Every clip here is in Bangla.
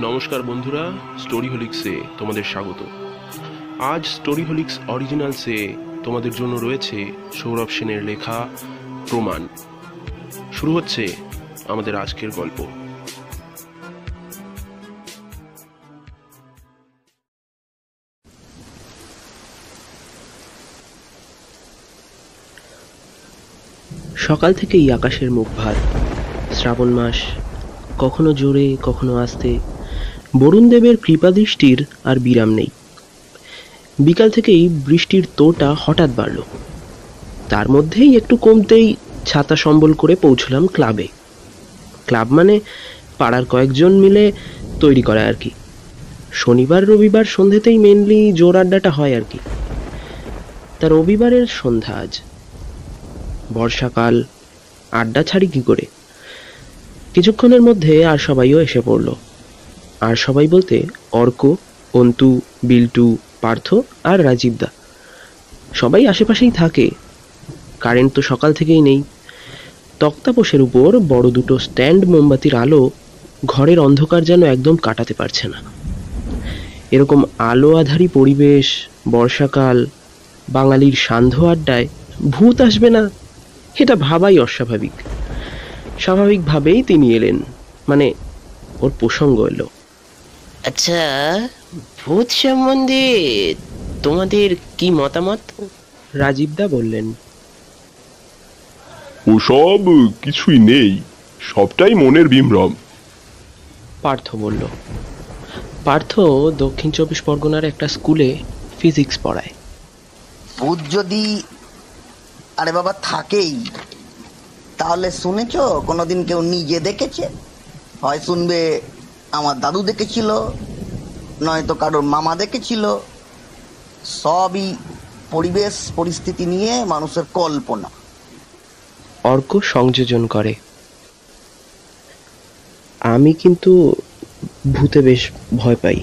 নমস্কার বন্ধুরা স্টোরি হোলিক্সে তোমাদের স্বাগত। আজ স্টোরি হোলিক্স অরিজিনালসে তোমাদের জন্য রয়েছে সৌরভ সেনের লেখা প্রমাণ। শুরু হচ্ছে আমাদের আজকের গল্প। সকাল থেকেই আকাশের মুখ ভার। শ্রাবণ মাস, কখনো জোরে, কখনো আস্তে বরুণদেবের কৃপাদৃষ্টির আর বিরাম নেই। বিকাল থেকেই বৃষ্টির তোটা হঠাৎ বাড়ল। তার মধ্যেই একটু কমতেই ছাতা সম্বল করে পৌঁছলাম ক্লাবে। ক্লাব মানে পাড়ার কয়েকজন মিলে তৈরি করা আর কি। শনিবার, রবিবার সন্ধ্যেতেই মেনলি জোর আড্ডাটা হয় আর কি। তা রবিবারের সন্ধ্যা আজ। বর্ষাকাল, আড্ডা ছাড়ি কি করে? কিছুক্ষণের মধ্যে আর সবাইও এসে পড়ল। আর সবাই বলতে অর্ক, অন্তু, বিল্টু, পার্থ আর রাজীবদা সবাই আশেপাশেই থাকে। কারেন্ট তো সকাল থেকেই নেই। তক্তাপোষের উপর বড় দুটো স্ট্যান্ড মোমবাতির আলো ঘরের অন্ধকার যেন একদম কাটাতে পারছে না। এরকম আলো আধারী পরিবেশ, বর্ষাকাল, বাঙালির সান্ধ্য আড্ডায় ভূত আসবে না, এটা ভাবাই অস্বাভাবিক। স্বাভাবিকভাবেই তিনি এলেন। মানে ওর প্রসঙ্গ এলো। আচ্ছা ভূত সম্বন্ধে তোমাদের কি মতামত? রাজীবদা বললেন। ওসব কিছুই নেই সবটাই মনের বিভ্রম। পার্থ বলল পার্থ দক্ষিণ চব্বিশ পরগনার একটা স্কুলে ফিজিক্স পড়ায়। ভূত যদি আরে বাবা থাকেই তাহলে শুনেছ? কোনোদিন কেউ নিজে দেখেছে? হয় শুনবে আমার দাদু দেখেছিল নয়তো কারোর মামা দেখেছিল। সবই পরিবেশ পরিস্থিতি নিয়ে মানুষের কল্পনা। অর্ক সংযোজন করে। আমি কিন্তু ভূতে বেশ ভয় পাই।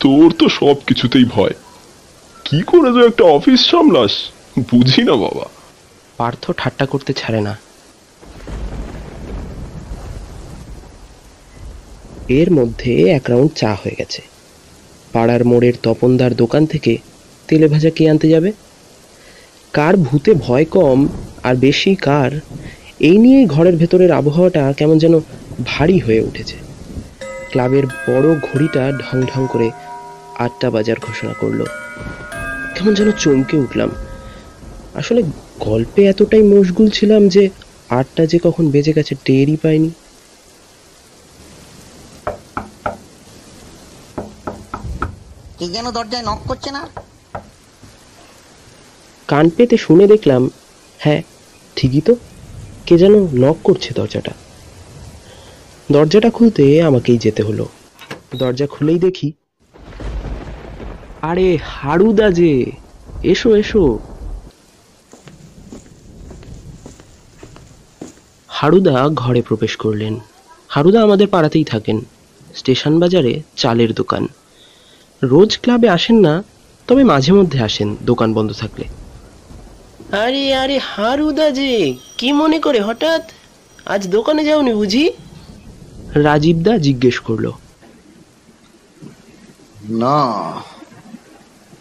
তোর তো সব কিছুতেই ভয়। কি করে যে একটা অফিস সামলাস? বুঝি না বাবা। পার্থ ঠাট্টা করতে ছাড়ে না। এর মধ্যে এক রাউন্ড চা হয়ে গেছে। পাড়ার মোড়ের তপনদার দোকান থেকে তেলে ভাজা কে আনতে যাবে? কার ভূতে ভয় কম আর বেশি কার? এই নিয়েই ঘরের ভেতরের আবহাওয়াটা কেমন যেন ভারী হয়ে উঠেছে। ক্লাবের বড় ঘড়িটা ঢং ঢং করে আটটা বাজার ঘোষণা করল। কেমন যেন চমকে উঠলাম। আসলে গল্পে এতটাই মশগুল ছিলাম যে আটটা যে কখন বেজে গেছে টেরই পাইনি। কি যেন দরজায় নক করছে না? কান পেতে শুনে দেখলাম হ্যাঁ ঠিকই তো, কে যেন নক করছে দরজাটা। দরজাটা খুলতে আমাকেই যেতে হলো। দরজা খুলেই দেখি, আরে হাড়ুদা যে, এসো এসো। হাড়ুদা ঘরে প্রবেশ করলেন। হাড়ুদা আমাদের পাড়াতেই থাকেন, স্টেশন বাজারে চালের দোকান। রোজ ক্লাবে আসেন না তবে মাঝে মধ্যে আসেন দোকান বন্ধ থাকলে। আরে আরে হারুদা যে কি মনে করে হঠাৎ? আজ দোকানে যাওনি বুঝি? রাজীবদা জিজ্ঞেস করল। না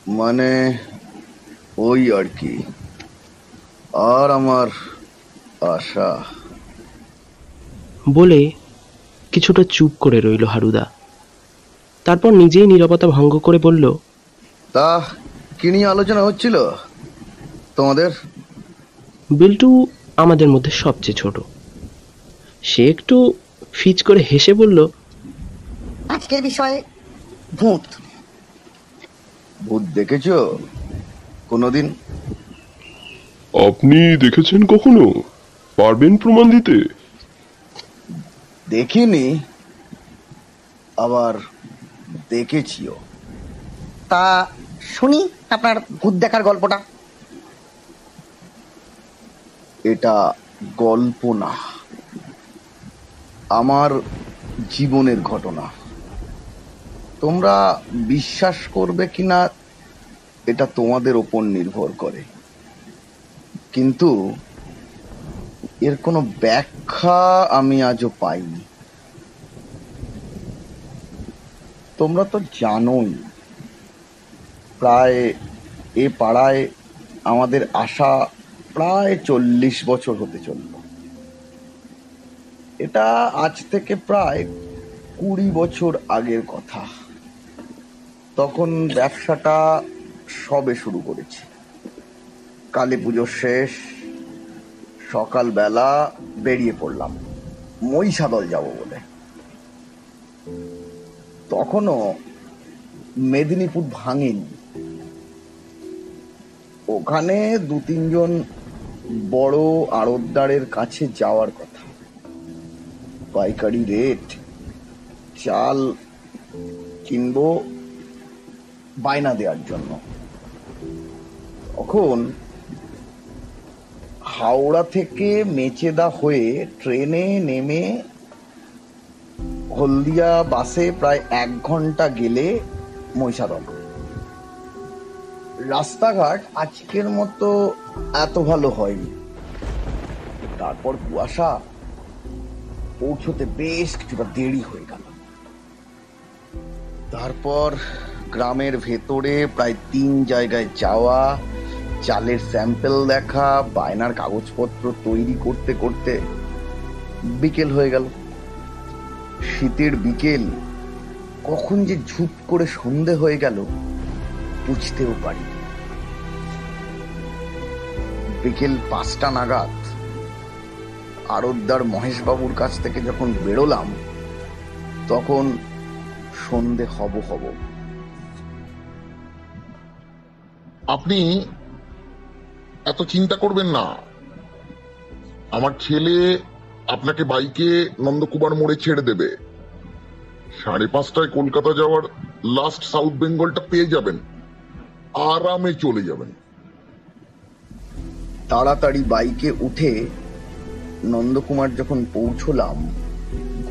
মানে ওই আর কি। আর আমার আশা। বলে কিছুটা চুপ করে রইল হারুদা। তারপর নিজেই নীরবতা ভঙ্গ করে বলল তা কি নিয়ে আলোচনা হচ্ছিল? তোমাদের? বিল্টু আমাদের মধ্যে সবচেয়ে ছোট। সে একটু ফিচ করে হেসে বলল আজকের বিষয়ে ভূত। ভূত দেখেছ? কোনোদিন? আপনি দেখেছেন কখনো? পারবেন প্রমাণ দিতে? দেখিনি। আবার দেখেছিও। তা শুনি আপনার ভূত দেখার গল্পটা। এটা গল্প না। আমার জীবনের ঘটনা। তোমরা বিশ্বাস করবে কিনা এটা তোমাদের ওপর নির্ভর করে। কিন্তু এর কোনো ব্যাখ্যা আমি আজও পাইনি। তোমরা তো জানোই, প্রায় এ পাড়ায় আমাদের আশা প্রায় চল্লিশ বছর হতে চলল। এটা আজ থেকে প্রায় কুড়ি বছর আগের কথা। তখন ব্যবসাটা সবে শুরু করেছি। কালী পুজোর শেষ, সকালবেলা বেরিয়ে পড়লাম। মহিষাদল যাব বলে। তখনও মেদিনীপুর ভাঙেনি। ওখানে দু তিনজন বড় আড়তদারের কাছে যাওয়ার কথা। পাইকারি রেট, চাল কিনবো বায়না দেওয়ার জন্য। তখন হাওড়া থেকে মেচেদা হয়ে ট্রেনে নেমে হলদিয়া বাসে প্রায় এক ঘণ্টা গেলে মহিষাদল। রাস্তাঘাট আজকের মতো এত ভালো হয়নি। তারপর কুয়াশা পৌঁছতে বেশ কিছুটা দেরি হয়ে গেল। তারপর গ্রামের ভেতরে প্রায় তিন জায়গায় যাওয়া, চালের স্যাম্পল দেখা, বায়নার কাগজপত্র তৈরি করতে করতে বিকেল হয়ে গেল। শীতের বিকেল, কখন যে ঝুপ করে সন্ধে হয়ে গেল, বুঝতেও পারি বিকেল পাঁচটা নাগাদ আড়তদার মহেশবাবুর কাছ থেকে যখন বেরোলাম, তখন সন্ধে হব হব। আপনি এত চিন্তা করবেন না। আমার ছেলে আপনাকে বাইকে নন্দকুমার মোড়ে ছেড়ে দেবে। সাড়ে পাঁচটায় কলকাতা যাওয়ার লাস্ট সাউথ বেঙ্গলটা পেয়ে যাবেন। আরামে চলে যাবেন। তাড়াতাড়ি বাইকে উঠে নন্দকুমার যখন পৌঁছলাম,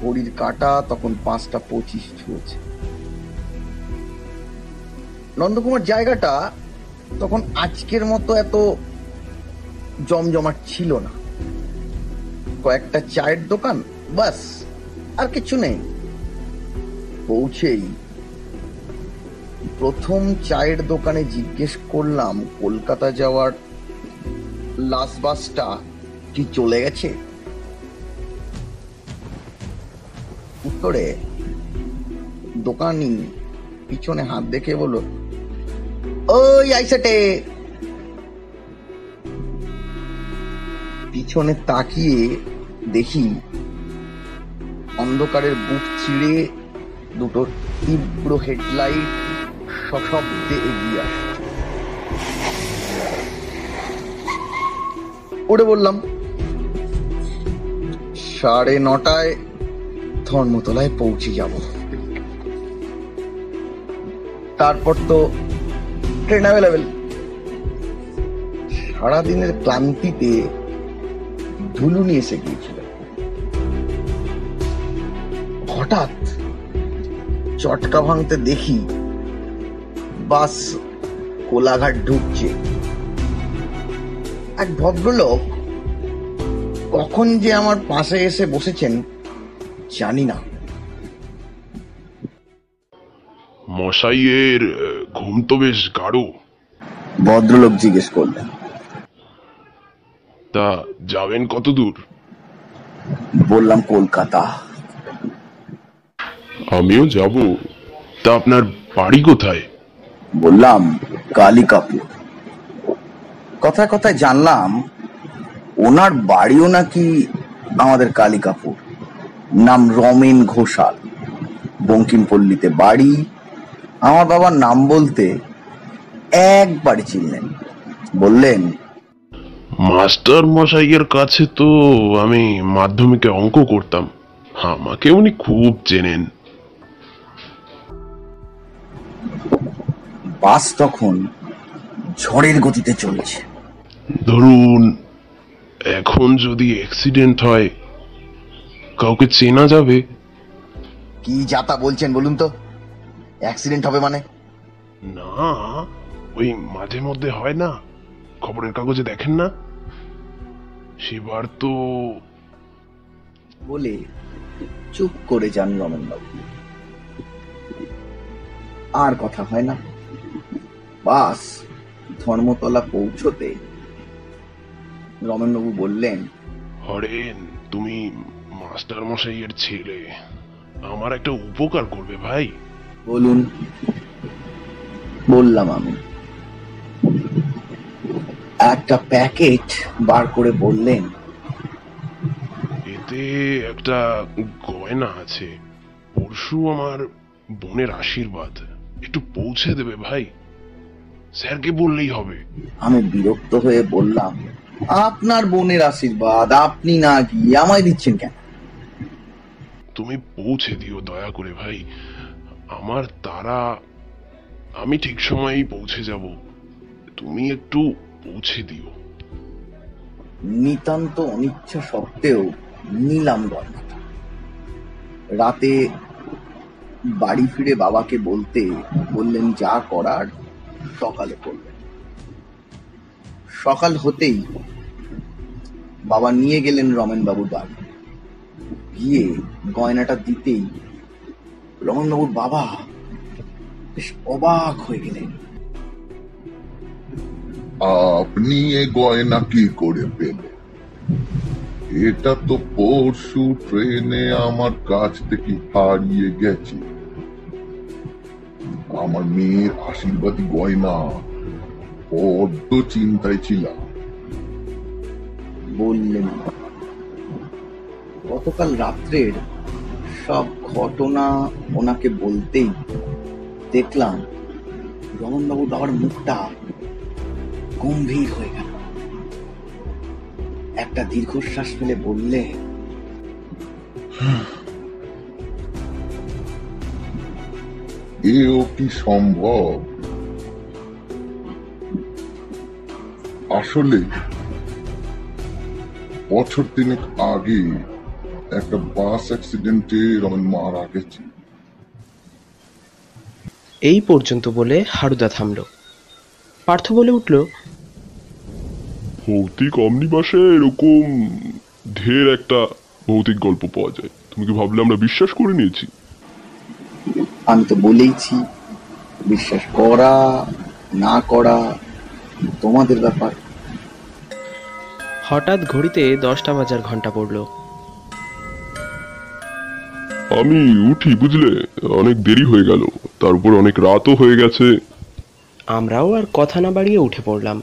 ঘড়ির কাটা তখন পাঁচটা পঁচিশ ছুঁয়েছে। নন্দকুমার জায়গাটা তখন আজকের মতো এত জমজমাট ছিল না। কয়েকটা চায়ের দোকান, বাস, আর কিছু নেই। পৌঁছেই প্রথম চায়ের দোকানে জিজ্ঞেস করলাম, কলকাতা যাওয়ার লাস্ট বাসটা কি চলে গেছে? উত্তরে দোকানি পিছনে হাত দেখে বলল, ওই আইসাটে। পিছনে তাকিয়ে দেখি অন্ধকারের বুক চিড়ে দুটো তীব্র হেডলাইট সশব্দে এগিয়ে আসছে। উঠে বললাম, সাড়ে নটায় ধর্মতলায় পৌঁছে যাব। তারপর তো ট্রেন অ্যাভেলেবেল সারাদিনের ক্লান্তিতে ধুলুনি এসে গিয়েছিল চটকা ভাঙতে দেখি বাস কোলাঘাট ঢুকছে। এক ভদ্রলোক কখন যে আমার পাশে এসে বসেছেন জানি না। মশাইয়ের ঘুম তো বেশ গাঢ়। ভদ্রলোক জিজ্ঞেস করলেন। তা যাবেন কত দূর বললাম কলকাতা। আমিও যাব। তা আপনার বাড়ি কোথায়? বললাম কালিকাপুর। কথায় কথায় জানলাম ওনার বাড়িও নাকি আমাদের কালিকাপুর। নাম রমেন ঘোষাল। বঙ্কিমপল্লীতে বাড়ি। আমার বাবার নাম বলতে একবারই চিনলেন। বললেন মাস্টার মশাইয়ের কাছে তো আমি মাধ্যমিকে অঙ্ক করতাম। আমাকে উনি খুব চেনেন। বাস তখন ঝড়ের গতিতে চলছে। ধরুন এখন যদি অ্যাক্সিডেন্ট হয় কাউকে চেনা যাবে? কি যাতা বলছেন বলুন তো। অ্যাক্সিডেন্ট হবে মানে? না ওই মাঝে মধ্যে হয় না। খবরের কাগজে দেখেন না। সেবার তো বলে চুপ করে যান রমেনবাবু। আর কথা হয় না। বাস ধর্মতলা পৌঁছতে রমেনবাবু বললেন হরেন তুমি মাস্টার মশাইয়ের ছেলে। আমার একটা উপকার করবে ভাই। বলুন বললাম আমি। একটা প্যাকেট বার করে বললেন এতে একটা গয়না আছে। পরশু আমার বোনের আশীর্বাদ। একটু পৌঁছে দেবে ভাই। স্যারকে বললেই হবে। আমি বিরক্ত হয়ে বললাম আপনার বোনের আশীর্বাদ আপনি না গিয়ে আমায় দিচ্ছেন কেন? তুমি পৌঁছে দিও দয়া করে ভাই। আমার তারা আমি ঠিক সময়েই পৌঁছে যাব। তুমি একটু পৌঁছে দিও। নিতান্ত অনিচ্ছা সত্ত্বেও নিলাম গয়নাটা রাতে বাড়ি ফিরে বাবাকে বলতে বললেন যা করার সকালে করবেন সকাল হতেই বাবা নিয়ে গেলেন রমেনবাবুর বাড়ি। গিয়ে গয়নাটা দিতেই রমেনবাবুর বাবা বেশ অবাক হয়ে গেলেন। আপনি এ গয়না কি করে পেলেন? এটা তো পরশু ট্রেনে আমার কাছ থেকে হারিয়ে গেছে। আমার মেয়ের আশীর্বাদী গয়না। বড্ড চিন্তায় ছিলাম। বললেন, গতকাল রাত্রের সব ঘটনা ওনাকে বলতেই দেখলাম রমনবাবুর বাবার মুখটা গম্ভীর হয়ে গেল। একটা দীর্ঘশ্বাস ফেলে বললে এও কি সম্ভব? আসলে বছর তিনেক আগে একটা বাস অ্যাক্সিডেন্টে রমেন মারা গেছে। এই পর্যন্ত বলে হারুদা থামল। পার্থ বলে উঠল ভৌতিক অমনিবাসে এরকম ঢের একটা ভৌতিক গল্প পাওয়া যায়। তুমি কি ভাবলে আমরা বিশ্বাস করে নিয়েছি? আমি তো বলেইছি বিশ্বাস করা না করা তোমাদের ব্যাপার। হঠাৎ ঘড়িতে দশটা বাজার ঘণ্টা পড়ল। আমি উঠি বুঝলে? অনেক দেরি হয়ে গেল তারপর অনেক রাতও হয়ে গেছে। আমরাও আর কথা না বাড়িয়ে উঠে পড়লাম।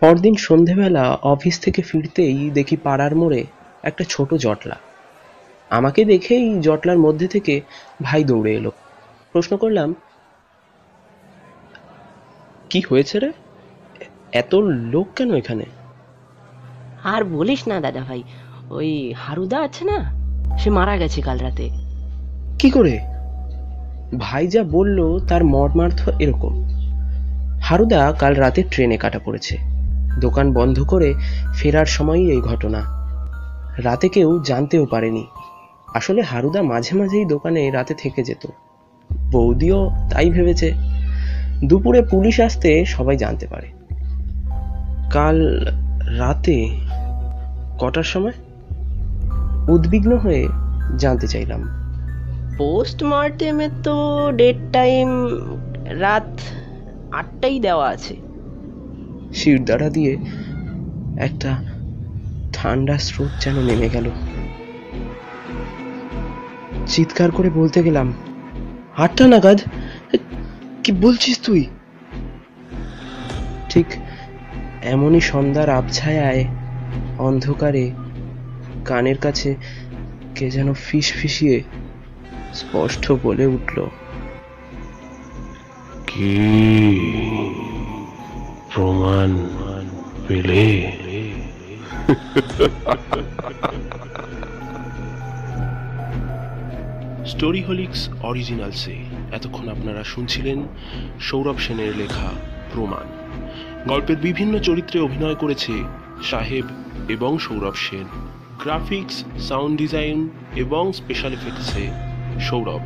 পরদিন সন্ধেবেলা অফিস থেকে ফিরতেই দেখি পাড়ার মোড়ে একটা ছোট জটলা। আমাকে দেখেই জটলার মধ্যে থেকে ভাই দৌড়ে এলো। প্রশ্ন করলাম কি হয়েছে রে? এত লোক কেন এখানে? আর বলিস না দাদা ভাই ওই হারুদা আছে না? সে মারা গেছে কাল রাতে। কি করে? ভাই যা বলল তার মর্মার্থ এরকম। হারুদা কাল রাতে ট্রেনে কাটা পড়েছে। দোকান বন্ধ করে ফেরার সময়ই এই ঘটনা। রাতে কেউ জানতেও পারেনি। আসলে হারুদা মাঝে মাঝেই দোকানে রাতে থেকে যেত। বৌদিও তাই ভেবেছে। দুপুরে পুলিশ আসতে সবাই জানতে পারে। কাল রাতে কটার সময়? উদ্বিগ্ন হয়ে জানতে চাইলাম। পোস্টমর্টেমে তো ডেট টাইম রাত আটটাই দেওয়া আছে। শিরদাঁড়া দিয়ে একটা ঠান্ডা স্রোত যেন নেমে গেল। চিৎকার করে বলতে গেলাম, আটটা নাগাদ? কি বলছিস তুই? ঠিক এমনই সন্ধ্যার আবছায়ায়, অন্ধকারে, কানের কাছে কে যেন ফিস ফিসিয়ে স্পষ্ট বলে উঠল, কি? প্রমাণ পেলে। স্টোরি হোলিক্স অরিজিনালসে এতক্ষণ আপনারা শুনছিলেন সৌরভ সেনের লেখা প্রমাণ। গল্পের বিভিন্ন চরিত্রে অভিনয় করেছে সাহেব এবং Sourav Sen. Graphics, sound design এবং স্পেশাল এফেক্টসে সৌরভ।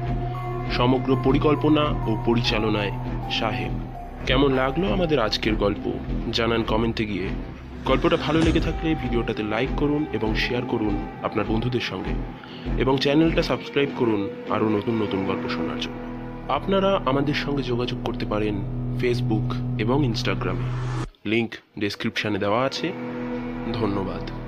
সমগ্র পরিকল্পনা ও পরিচালনায় সাহেব। কেমন লাগল আমাদের আজকের গল্প? জানান কমেন্টে গিয়ে। গল্পটা ভালো লেগে থাকলে ভিডিওটাতে লাইক করুন এবং শেয়ার করুন আপনার বন্ধুদের সঙ্গে। এবং চ্যানেলটা সাবস্ক্রাইব করুন আরও নতুন নতুন গল্প শোনার জন্য। আপনারা আমাদের সঙ্গে যোগাযোগ করতে পারেন ফেসবুক এবং ইনস্টাগ্রামে লিংক ডেসক্রিপশানে দেওয়া আছে। ধন্যবাদ।